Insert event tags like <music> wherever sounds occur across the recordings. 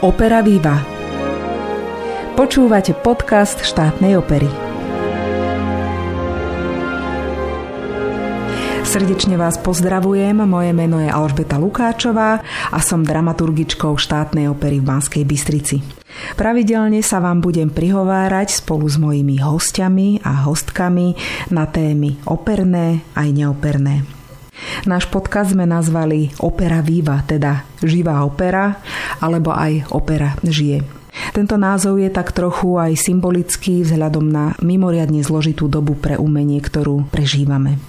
Opera Viva. Počúvate podcast štátnej opery. Srdečne vás pozdravujem, moje meno je Alžbeta Lukáčová a som dramaturgičkou štátnej opery v Banskej Bystrici. Pravidelne sa vám budem prihovárať spolu s mojimi hostiami a hostkami na témy operné aj neoperné. Náš podcast sme nazvali Opera Viva, teda živá opera, alebo aj opera žije. Tento názov je tak trochu aj symbolický vzhľadom na mimoriadne zložitú dobu pre umenie, ktorú prežívame.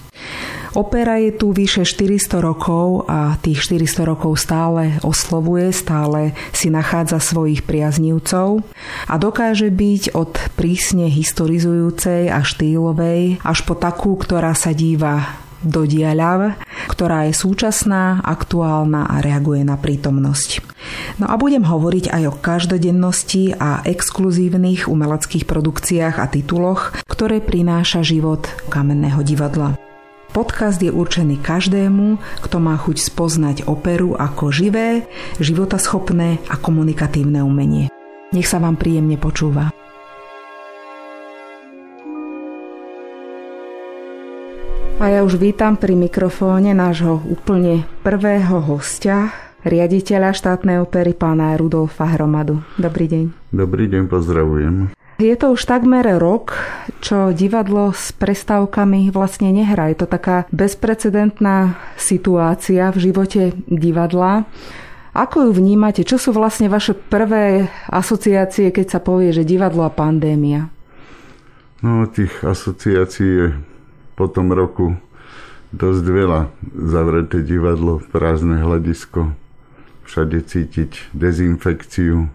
Opera je tu vyše 400 rokov a tých 400 rokov stále oslovuje, stále si nachádza svojich priaznívcov a dokáže byť od prísne historizujúcej a štýlovej až po takú, ktorá sa díva do diaľav, ktorá je súčasná, aktuálna a reaguje na prítomnosť. No a budem hovoriť aj o každodennosti a exkluzívnych umeleckých produkciách a tituloch, ktoré prináša život kamenného divadla. Podcast je určený každému, kto má chuť spoznať operu ako živé, životaschopné a komunikatívne umenie. Nech sa vám príjemne počúva. A ja už vítam pri mikrofóne nášho úplne prvého hostia, riaditeľa štátnej opery pána Rudolfa Hromadu. Dobrý deň. Dobrý deň, pozdravujem. Je to už takmer rok, čo divadlo s prestávkami vlastne nehrá. Je to taká bezprecedentná situácia v živote divadla. Ako ju vnímate? Čo sú vlastne vaše prvé asociácie, keď sa povie, že divadlo a pandémia? No, tých asociácií je po tom roku dosť veľa. Zavreté divadlo, prázdne hľadisko, všade cítiť dezinfekciu,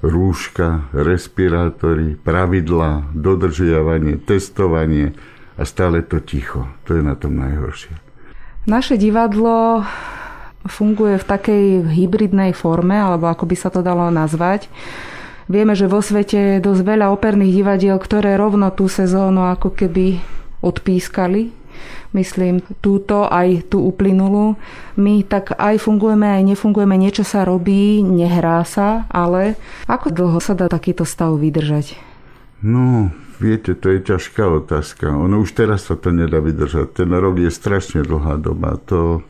rúška, respirátory, pravidla, dodržiavanie, testovanie a stále to ticho. To je na tom najhoršie. Naše divadlo funguje v takej hybridnej forme, alebo ako by sa to dalo nazvať. Vieme, že vo svete je dosť veľa operných divadiel, ktoré rovno tú sezónu ako keby odpískali, myslím, túto aj tú uplynulú. My tak aj fungujeme, aj nefungujeme, niečo sa robí, nehrá sa, ale ako dlho sa dá takýto stav vydržať? No, viete, to je ťažká otázka. Ono už teraz sa to nedá vydržať. Ten rok je strašne dlhá doba. To...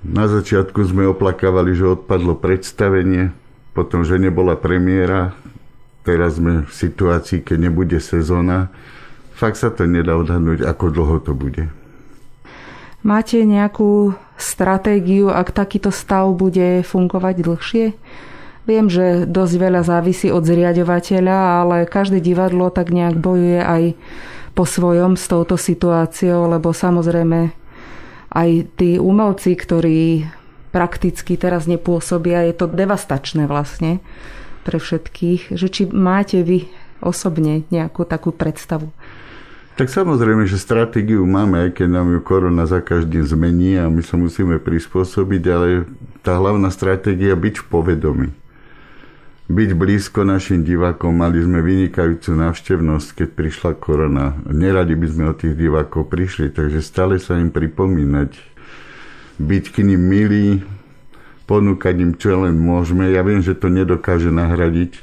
Na začiatku sme oplakávali, že odpadlo predstavenie, potom, že nebola premiéra, teraz sme v situácii, keď nebude sezóna fakt sa to nedá odhadnúť, ako dlho to bude. Máte nejakú stratégiu, ak takýto stav bude fungovať dlhšie? Viem, že dosť veľa závisí od zriadovateľa, ale každé divadlo tak nejak bojuje aj po svojom s touto situáciou, lebo samozrejme aj tí umelci, ktorí prakticky teraz nepôsobia, je to devastačné vlastne pre všetkých, že či máte vy osobne nejakú takú predstavu. Tak samozrejme, že stratégiu máme, aj keď nám ju korona za každým zmení a my sa musíme prispôsobiť, ale tá hlavná stratégia byť v povedomí. Byť blízko našim divákom, mali sme vynikajúcu návštevnosť, keď prišla korona. Neradi by sme od tých divákov prišli, takže stále sa im pripomínať. Byť k nim milí, ponúkať im čo len môžeme. Ja viem, že to nedokáže nahradiť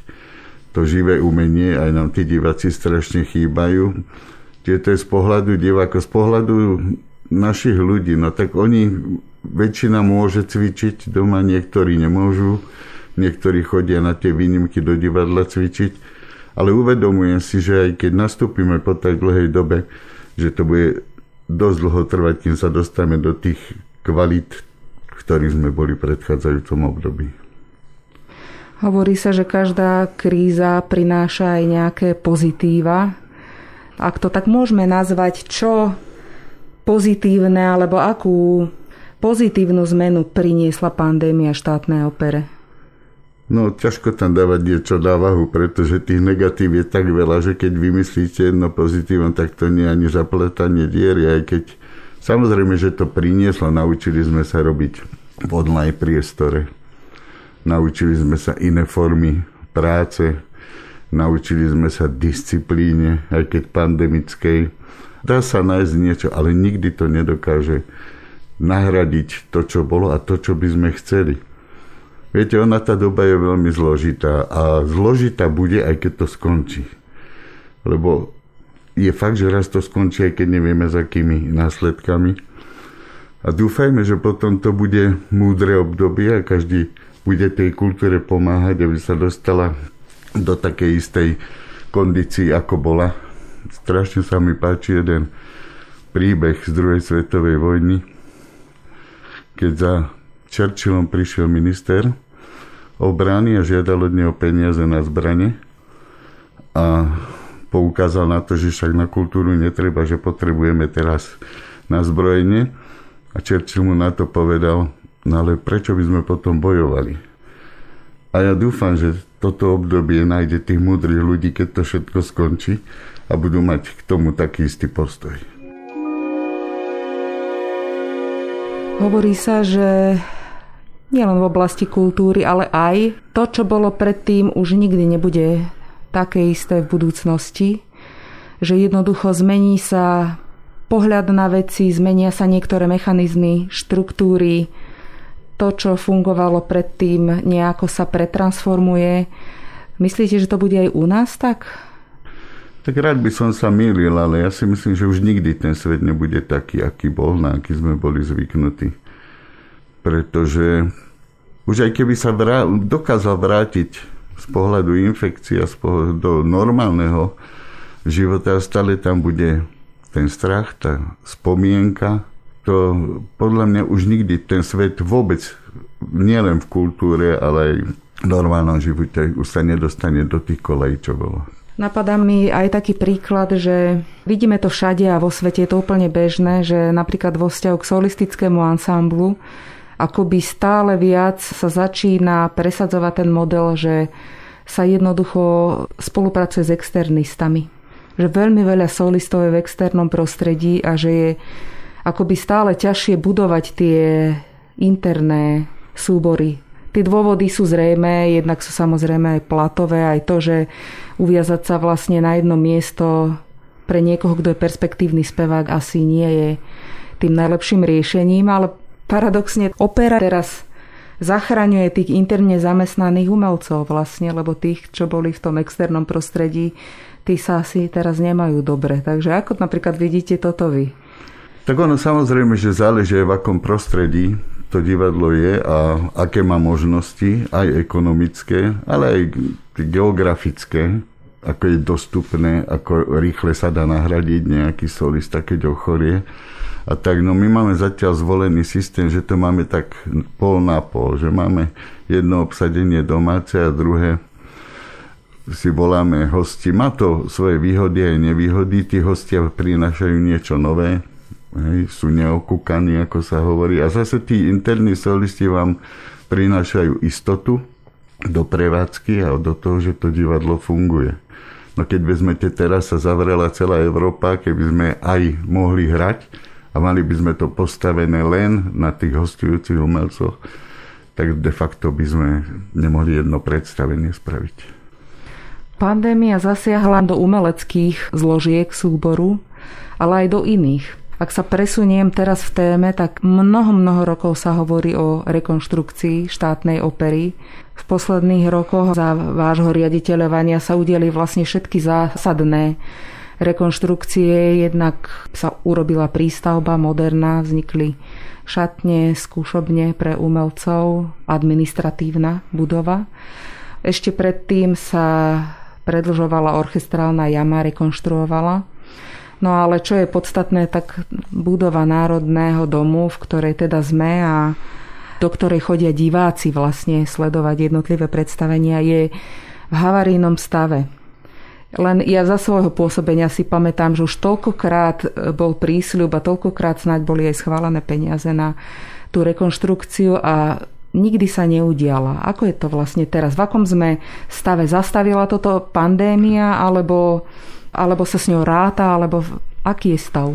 to živé umenie, aj nám tí diváci strašne chýbajú Čiže to je z pohľadu diváka, z pohľadu našich ľudí, no tak oni, väčšina môže cvičiť doma, niektorí nemôžu, niektorí chodia na tie výnimky do divadla cvičiť, ale uvedomujem si, že aj keď nastúpime po tak dlhej dobe, že to bude dosť dlho trvať, kým sa dostaneme do tých kvalít, v ktorých sme boli v predchádzajúcom období. Hovorí sa, že každá kríza prináša aj nejaké pozitíva ak to tak môžeme nazvať, čo pozitívne alebo akú pozitívnu zmenu priniesla pandémia štátnej opere? No, ťažko tam dávať niečo na váhu, pretože tých negatív je tak veľa, že keď vymyslíte jedno pozitívne, tak to nie je ani zapletanie diery, aj keď samozrejme, že to prinieslo, naučili sme sa robiť v online priestore. Naučili sme sa iné formy práce, Naučili sme sa disciplíne, aj keď pandemickej. Dá sa nájsť niečo, ale nikdy to nedokáže nahradiť to, čo bolo a to, čo by sme chceli. Viete, ona tá doba je veľmi zložitá a zložitá bude, aj keď to skončí. Lebo je fakt, že raz to skončí, aj keď nevieme, za akými následkami. A dúfajme, že potom to bude múdre obdobie a každý bude tej kultúre pomáhať, aby sa dostala do takej istej kondícii, ako bola. Strašne sa mi páči jeden príbeh z druhej svetovej vojny, keď za Churchillom prišiel minister obrany a žiadal od neho peniaze na zbrane a poukázal na to, že však na kultúru netreba, že potrebujeme teraz na zbrojenie. A Churchill mu na to povedal, no ale prečo by sme potom bojovali? A ja dúfam, že toto obdobie nájde tých múdrych ľudí, keď to všetko skončí a budú mať k tomu taký istý postoj. Hovorí sa, že nielen v oblasti kultúry, ale aj to, čo bolo predtým, už nikdy nebude také isté v budúcnosti. Že jednoducho zmení sa pohľad na veci, zmenia sa niektoré mechanizmy, štruktúry, to, čo fungovalo predtým, nejako sa pretransformuje. Myslíte, že to bude aj u nás tak? Tak rád by som sa mýlil, ale ja si myslím, že už nikdy ten svet nebude taký, aký bol, na aký sme boli zvyknutí. Pretože už aj keby sa vrá- dokázal vrátiť z pohľadu infekcia, z pohľadu do normálneho života, stále tam bude ten strach, tá spomienka. To podľa mňa už nikdy ten svet vôbec, nielen v kultúre, ale aj v normálnom živote už sa nedostane do tých kolejí, čo bolo. Napadá mi aj taký príklad, že vidíme to všade a vo svete je to úplne bežné, že napríklad vo vzťahu k solistickému ansámblu akoby stále viac sa začína presadzovať ten model, že sa jednoducho spolupracuje s externistami. Že veľmi veľa solistov je v externom prostredí a že je akoby stále ťažšie budovať tie interné súbory Tie dôvody sú zrejme, jednak sú samozrejme aj platové, aj to, že uviazať sa vlastne na jedno miesto pre niekoho, kto je perspektívny spevák, asi nie je tým najlepším riešením, ale paradoxne opera teraz zachraňuje tých interne zamestnaných umelcov vlastne, lebo tých, čo boli v tom externom prostredí, tí sa asi teraz nemajú dobre. Takže ako napríklad vidíte toto vy? Tak ono samozrejme, že záleží aj v akom prostredí to divadlo je a aké má možnosti, aj ekonomické, ale aj geografické, ako je dostupné, ako rýchle sa dá nahradiť nejaký solista, keď ochorie. A tak, no my máme zatiaľ zvolený systém, že to máme tak pol na pol, že máme jedno obsadenie domáce a druhé si voláme hosti. Má to svoje výhody aj nevýhody. Tí hostia prinášajú niečo nové, hej, sú neokúkaní, ako sa hovorí. A zase tí interní solisti vám prinášajú istotu do prevádzky a do toho, že to divadlo funguje. No keď vezmete teraz sa zavrela celá Európa, keby sme aj mohli hrať a mali by sme to postavené len na tých hostujúcich umelcoch, tak de facto by sme nemohli jedno predstavenie spraviť. Pandémia zasiahla do umeleckých zložiek súboru, ale aj do iných. Ak sa presuniem teraz v téme, tak mnoho, mnoho rokov sa hovorí o rekonštrukcii štátnej opery. V posledných rokoch za vášho riaditeľovania sa udeli vlastne všetky zásadné rekonštrukcie. Jednak sa urobila prístavba moderná, vznikli šatne, skúšobne pre umelcov, administratívna budova. Ešte predtým sa predlžovala orchestrálna jama, rekonštruovala No ale čo je podstatné, tak budova Národného domu, v ktorej teda sme a do ktorej chodia diváci vlastne sledovať jednotlivé predstavenia, je v havarijnom stave. Len ja za svojho pôsobenia si pamätám, že už toľkokrát bol prísľub a toľkokrát snáď boli aj schválené peniaze na tú rekonštrukciu a nikdy sa neudiala. Ako je to vlastne teraz? V akom sme stave? Zastavila toto pandémia alebo alebo sa s ňou ráta, alebo aký je stav?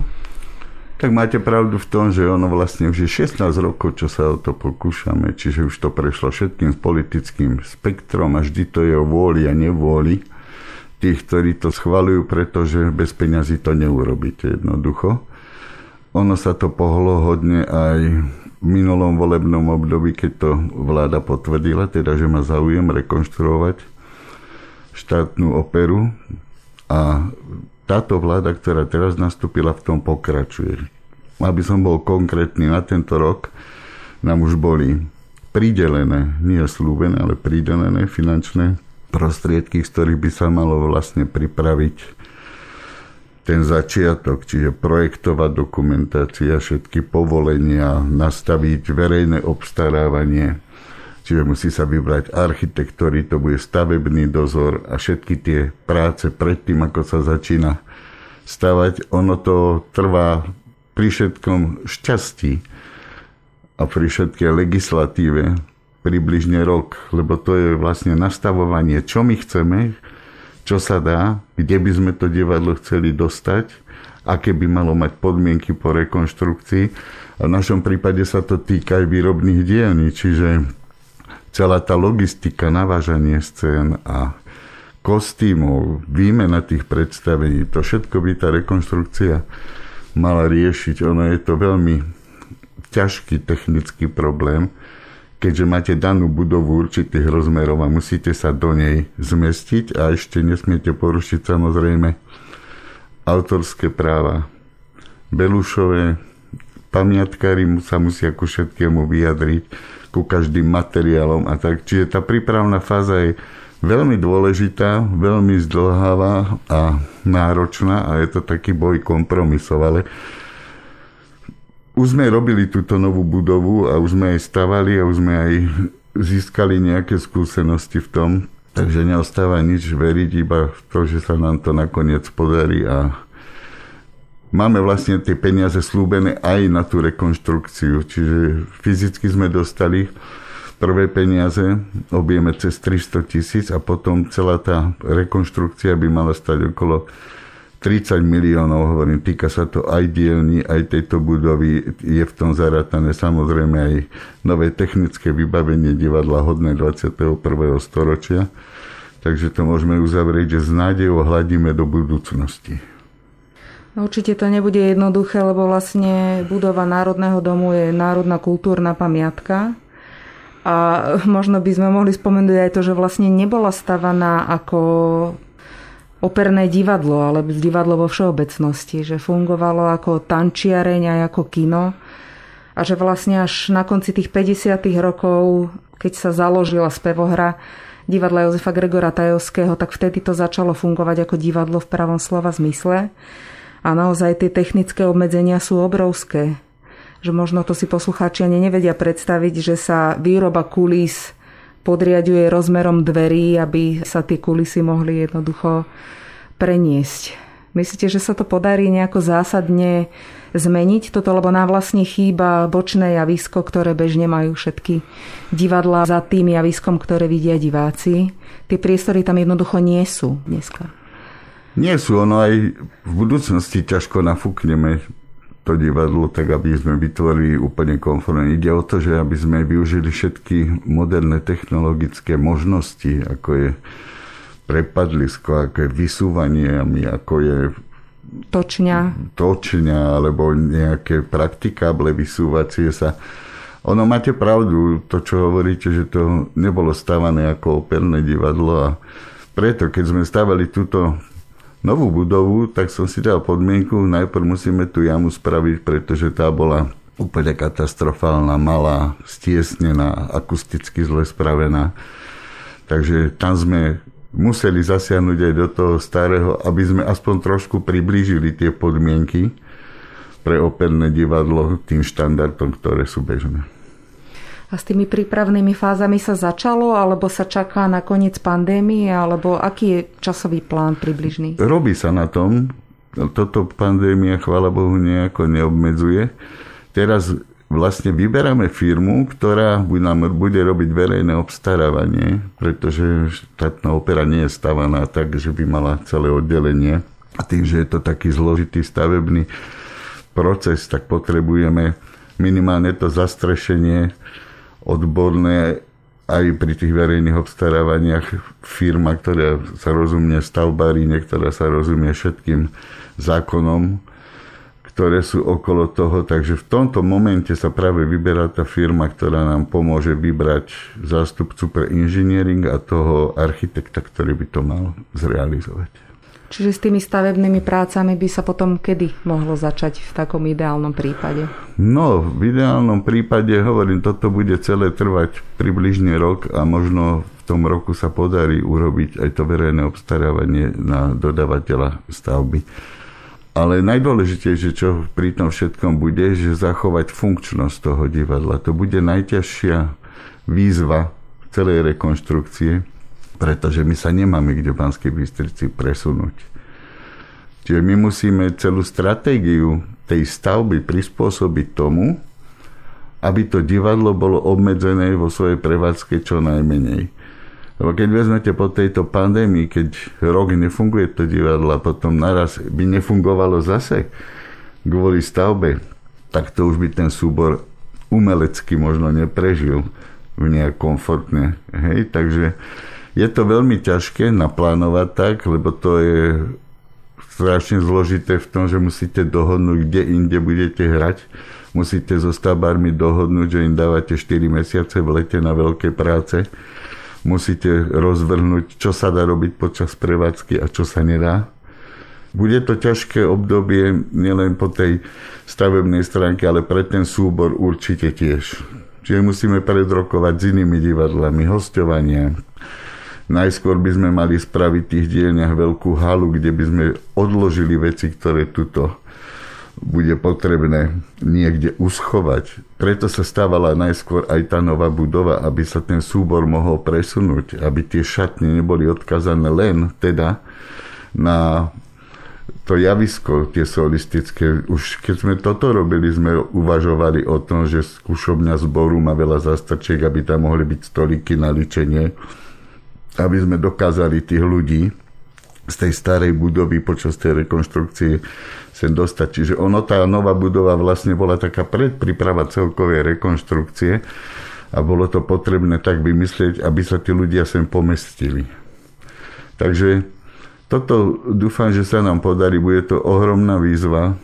Tak máte pravdu v tom, že ono vlastne už je 16 rokov, čo sa o to pokúšame, čiže už to prešlo všetkým politickým spektrom a vždy to je o vôli a nevôli tých, ktorí to schvalujú, pretože bez peňazí to neurobíte jednoducho. Ono sa to pohlo hodne aj minulom volebnom období, keď to vláda potvrdila, teda, že má záujem rekonštruovať štátnu operu a táto vláda, ktorá teraz nastúpila, v tom pokračuje. Aby som bol konkrétny, na tento rok nám už boli pridelené, nie slúbené, ale pridelené finančné prostriedky, z ktorých by sa malo vlastne pripraviť ten začiatok, čiže projektová dokumentácia, všetky povolenia, nastaviť verejné obstarávanie, čiže musí sa vybrať architekt, ktorý to bude stavebný dozor a všetky tie práce predtým, ako sa začína stavať, ono to trvá pri všetkom šťastí a pri všetkej legislatíve približne rok, lebo to je vlastne nastavovanie, čo my chceme, čo sa dá, kde by sme to divadlo chceli dostať, aké by malo mať podmienky po rekonštrukcii. A v našom prípade sa to týka aj výrobných dielní, čiže celá tá logistika, navážanie scén a kostýmov, výmena tých predstavení, to všetko by tá rekonštrukcia mala riešiť. Ono je to veľmi ťažký technický problém, keďže máte danú budovu určitých rozmerov a musíte sa do nej zmestiť a ešte nesmiete porušiť samozrejme autorské práva. Belušové pamiatkári sa musia ku všetkému vyjadriť, ku každým materiálom a tak. Čiže tá prípravná fáza je veľmi dôležitá, veľmi zdlhavá a náročná a je to taký boj kompromisov, ale už sme robili túto novú budovu a už sme aj stavali a už sme aj získali nejaké skúsenosti v tom, takže neostáva nič veriť iba v to, že sa nám to nakoniec podarí a máme vlastne tie peniaze slúbené aj na tú rekonštrukciu, čiže fyzicky sme dostali prvé peniaze, objeme cez 300 tisíc a potom celá tá rekonštrukcia by mala stať okolo 30 miliónov, hovorím, týka sa to aj dielní, aj tejto budovy, je v tom zarátané samozrejme aj nové technické vybavenie divadla hodné 21. storočia. Takže to môžeme uzavrieť, že s nádejou hľadíme do budúcnosti. Určite to nebude jednoduché, lebo vlastne budova Národného domu je národná kultúrna pamiatka. A možno by sme mohli spomenúť aj to, že vlastne nebola stavaná ako operné divadlo, alebo divadlo vo všeobecnosti, že fungovalo ako tančiareň a ako kino a že vlastne až na konci tých 50. rokov, keď sa založila spevohra divadla Jozefa Gregora Tajovského, tak vtedy to začalo fungovať ako divadlo v pravom slova zmysle. A naozaj tie technické obmedzenia sú obrovské. Že možno to si poslucháči ani nevedia predstaviť, že sa výroba kulís podriaduje rozmerom dverí, aby sa tie kulisy mohli jednoducho preniesť. Myslíte, že sa to podarí nejako zásadne zmeniť toto, lebo nám vlastne chýba bočné javisko, ktoré bežne majú všetky divadlá za tým javiskom, ktoré vidia diváci. Tie priestory tam jednoducho nie sú dneska. Nie sú, ono aj v budúcnosti ťažko nafúkneme to divadlo, tak aby sme vytvorili úplne konformné. Ide o to, že aby sme využili všetky moderné technologické možnosti, ako je prepadlisko, ako je vysúvaniami, ako je točňa. točňa alebo nejaké praktikáble vysúvacie sa. Ono máte pravdu, to čo hovoríte, že to nebolo stavané ako operné divadlo a preto, keď sme stavali túto novú budovu, tak som si dal podmienku, najprv musíme tú jamu spraviť, pretože tá bola úplne katastrofálna, malá, stiesnená, akusticky zle spravená. Takže tam sme museli zasiahnuť aj do toho starého, aby sme aspoň trošku priblížili tie podmienky pre operné divadlo tým štandardom, ktoré sú bežné. A s tými prípravnými fázami sa začalo, alebo sa čaká na koniec pandémie, alebo aký je časový plán približný? Robí sa na tom. Toto pandémia, chvála Bohu, nejako neobmedzuje. Teraz vlastne vyberáme firmu, ktorá nám bude robiť verejné obstarávanie, pretože štátna opera nie je stavaná tak, že by mala celé oddelenie. A tým, že je to taký zložitý stavebný proces, tak potrebujeme minimálne to zastrešenie odborné aj pri tých verejných obstarávaniach firma, ktorá sa rozumie stavbárine, ktorá sa rozumie všetkým zákonom, ktoré sú okolo toho. Takže v tomto momente sa práve vyberá tá firma, ktorá nám pomôže vybrať zástupcu pre inžiniering a toho architekta, ktorý by to mal zrealizovať. Čiže s tými stavebnými prácami by sa potom kedy mohlo začať v takom ideálnom prípade? No, v ideálnom prípade, hovorím, toto bude celé trvať približne rok a možno v tom roku sa podarí urobiť aj to verejné obstarávanie na dodávateľa stavby. Ale najdôležitejšie, čo pri tom všetkom bude, že zachovať funkčnosť toho divadla. To bude najťažšia výzva celej rekonštrukcie, pretože my sa nemáme kde v Banskej Bystrici presunúť. Čiže my musíme celú stratégiu tej stavby prispôsobiť tomu, aby to divadlo bolo obmedzené vo svojej prevádzke čo najmenej. Lebo keď vezmete po tejto pandémii, keď rok nefunguje to divadlo a potom naraz by nefungovalo zase kvôli stavbe, tak to už by ten súbor umelecky možno neprežil v nejak komfortne. Hej? Takže je to veľmi ťažké naplánovať tak, lebo to je strašne zložité v tom, že musíte dohodnúť, kde inde budete hrať. Musíte so stavbármi dohodnúť, že im dávate 4 mesiace v lete na veľké práce. Musíte rozvrhnúť, čo sa dá robiť počas prevádzky a čo sa nedá. Bude to ťažké obdobie nielen po tej stavebnej stránke, ale pre ten súbor určite tiež. Čiže musíme predrokovať s inými divadlami, hostovania, Najskôr by sme mali spraviť v tých dielniach veľkú halu, kde by sme odložili veci, ktoré tuto bude potrebné niekde uschovať. Preto sa stávala najskôr aj tá nová budova, aby sa ten súbor mohol presunúť, aby tie šatne neboli odkazané len teda na to javisko, tie solistické. Už keď sme toto robili, sme uvažovali o tom, že skúšobňa zboru má veľa zastačiek, aby tam mohli byť stoliky na ličenie aby sme dokázali tých ľudí z tej starej budovy počas tej rekonštrukcie sem dostať. Čiže ono, tá nová budova vlastne bola taká predpríprava celkovej rekonštrukcie a bolo to potrebné tak vymyslieť, aby sa tí ľudia sem pomestili. Takže toto dúfam, že sa nám podarí, bude to ohromná výzva,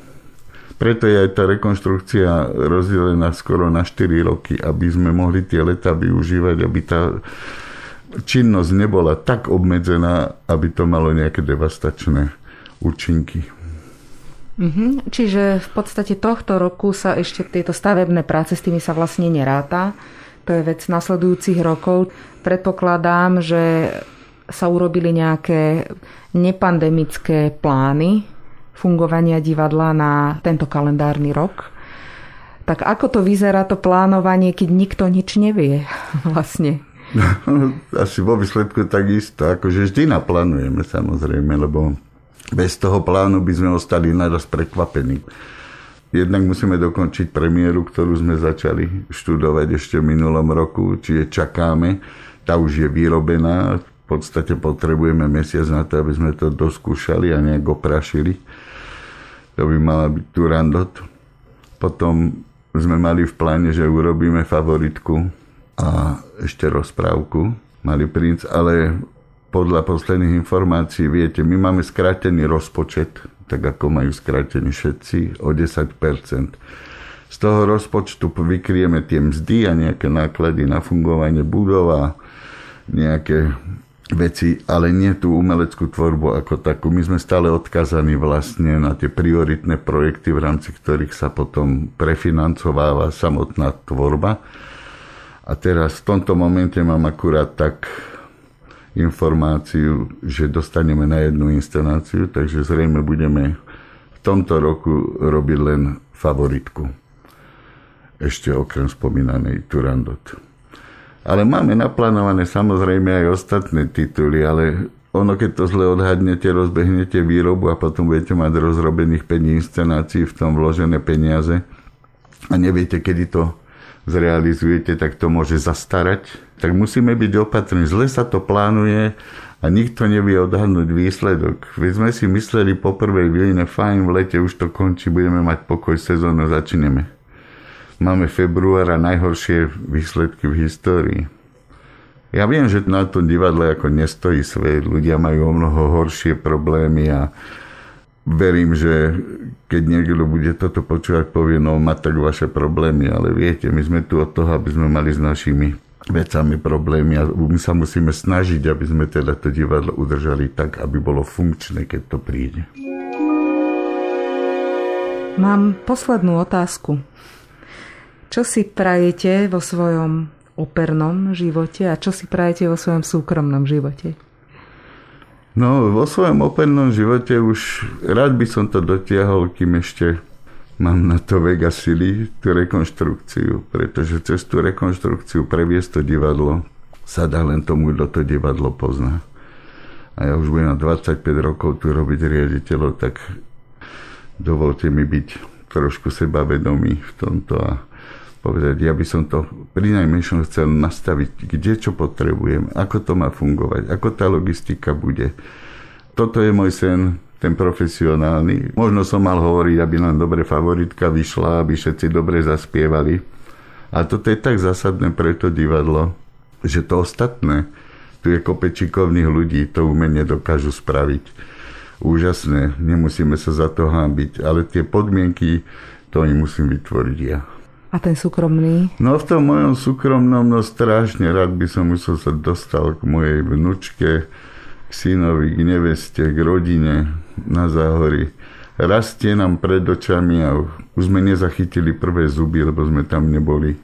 preto je aj tá rekonštrukcia rozdelená skoro na 4 roky, aby sme mohli tie leta využívať, aby tá činnosť nebola tak obmedzená, aby to malo nejaké devastačné účinky. Mm-hmm. Čiže v podstate tohto roku sa ešte tieto stavebné práce s tými sa vlastne neráta. To je vec nasledujúcich rokov. Predpokladám, že sa urobili nejaké nepandemické plány fungovania divadla na tento kalendárny rok. Tak ako to vyzerá to plánovanie, keď nikto nič nevie <laughs> vlastne? Asi vo výsledku takisto, akože vždy naplánujeme samozrejme, lebo bez toho plánu by sme ostali naraz prekvapení. Jednak musíme dokončiť premiéru, ktorú sme začali študovať ešte v minulom roku, čiže čakáme, tá už je vyrobená, v podstate potrebujeme mesiac na to, aby sme to doskúšali a nejak oprašili. To by mala byť Turandot. Potom sme mali v pláne, že urobíme favoritku a ešte rozprávku Malý princ, ale podľa posledných informácií, viete, my máme skrátený rozpočet, tak ako majú skrátený všetci, o 10%. Z toho rozpočtu vykrieme tie mzdy a nejaké náklady na fungovanie budova, nejaké veci, ale nie tú umeleckú tvorbu ako takú. My sme stále odkazaní vlastne na tie prioritné projekty, v rámci ktorých sa potom prefinancováva samotná tvorba. A teraz v tomto momente mám akurát tak informáciu, že dostaneme na jednu inscenáciu, takže zrejme budeme v tomto roku robiť len favoritku. Ešte okrem spomínanej Turandot. Ale máme naplánované samozrejme aj ostatné tituly, ale ono, keď to zle odhadnete, rozbehnete výrobu a potom budete mať rozrobených 5 inscenácií, v tom vložené peniaze a neviete, kedy to zrealizujete, tak to môže zastarať. Tak musíme byť opatrní. Zle sa to plánuje a nikto nevie odhadnúť výsledok. Veď sme si mysleli po prvej vlne, fajn, v lete už to končí, budeme mať pokoj sezónu, začneme. Máme februára najhoršie výsledky v histórii. Ja viem, že na tom divadle ako nestojí svet, ľudia majú o mnoho horšie problémy a verím, že keď niekto bude toto počúvať, povie, no má tak vaše problémy, ale viete, my sme tu od toho, aby sme mali s našimi vecami problémy a my sa musíme snažiť, aby sme teda to divadlo udržali tak, aby bolo funkčné, keď to príde. Mám poslednú otázku. Čo si prajete vo svojom opernom živote a čo si prajete vo svojom súkromnom živote? No, vo svojom opernom živote už rád by som to dotiahol, kým ešte mám na to vega sily, tú rekonštrukciu, pretože cez tú rekonštrukciu previesť to divadlo sa dá len tomu, kto to divadlo pozná. A ja už budem na 25 rokov tu robiť riaditeľov, tak dovolte mi byť trošku sebavedomý v tomto a povedať, ja by som to pri najmenšom chcel nastaviť, kde čo potrebujem, ako to má fungovať, ako tá logistika bude. Toto je môj sen, ten profesionálny. Možno som mal hovoriť, aby len dobre favoritka vyšla, aby všetci dobre zaspievali. A toto je tak zásadné pre to divadlo, že to ostatné, tu je kopečikovných ľudí, to umenie dokážu spraviť. Úžasné, nemusíme sa za to hábiť, ale tie podmienky, to im musím vytvoriť ja. A ten súkromný? No v tom mojom súkromnom, no strašne rád by som musel sa dostal k mojej vnúčke, k synovi, k neveste, k rodine na záhory. Rastie nám pred očami a už sme nezachytili prvé zuby, lebo sme tam neboli.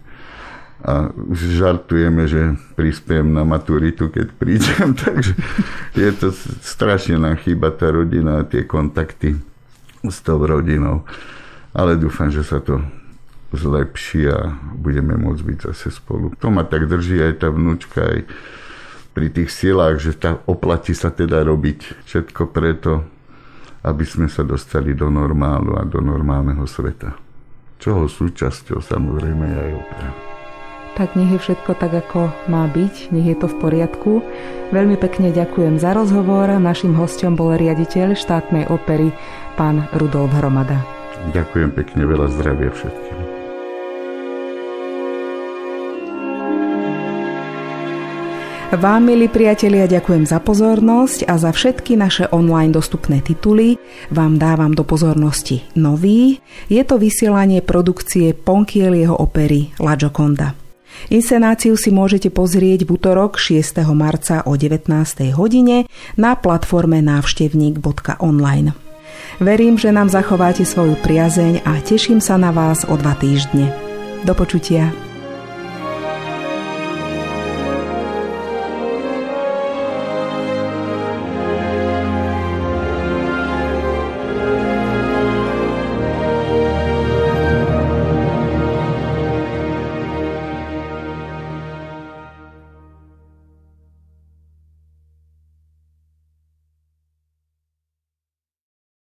A už žartujeme, že prispiem na maturitu, keď prídem, <laughs> takže je to strašne nám chýba tá rodina a tie kontakty s tou rodinou. Ale dúfam, že sa to zlepší a budeme môcť byť zase spolu. To ma tak drží aj tá vnúčka, aj pri tých silách, že tá oplatí sa teda robiť všetko preto, aby sme sa dostali do normálu a do normálneho sveta. Čoho súčasťou samozrejme aj opera. Tak nech je všetko tak, ako má byť, nech je to v poriadku. Veľmi pekne ďakujem za rozhovor. Našim hostom bol riaditeľ štátnej opery, pán Rudolf Hromada. Ďakujem pekne, veľa zdravia všetkým. Vám, milí priatelia, ďakujem za pozornosť a za všetky naše online dostupné tituly vám dávam do pozornosti nový. Je to vysielanie produkcie Ponkielieho opery La Gioconda. Inscenáciu si môžete pozrieť v útorok 6. marca o 19. hodine na platforme návštevník.online. Verím, že nám zachováte svoju priazeň a teším sa na vás o dva týždne. Do počutia.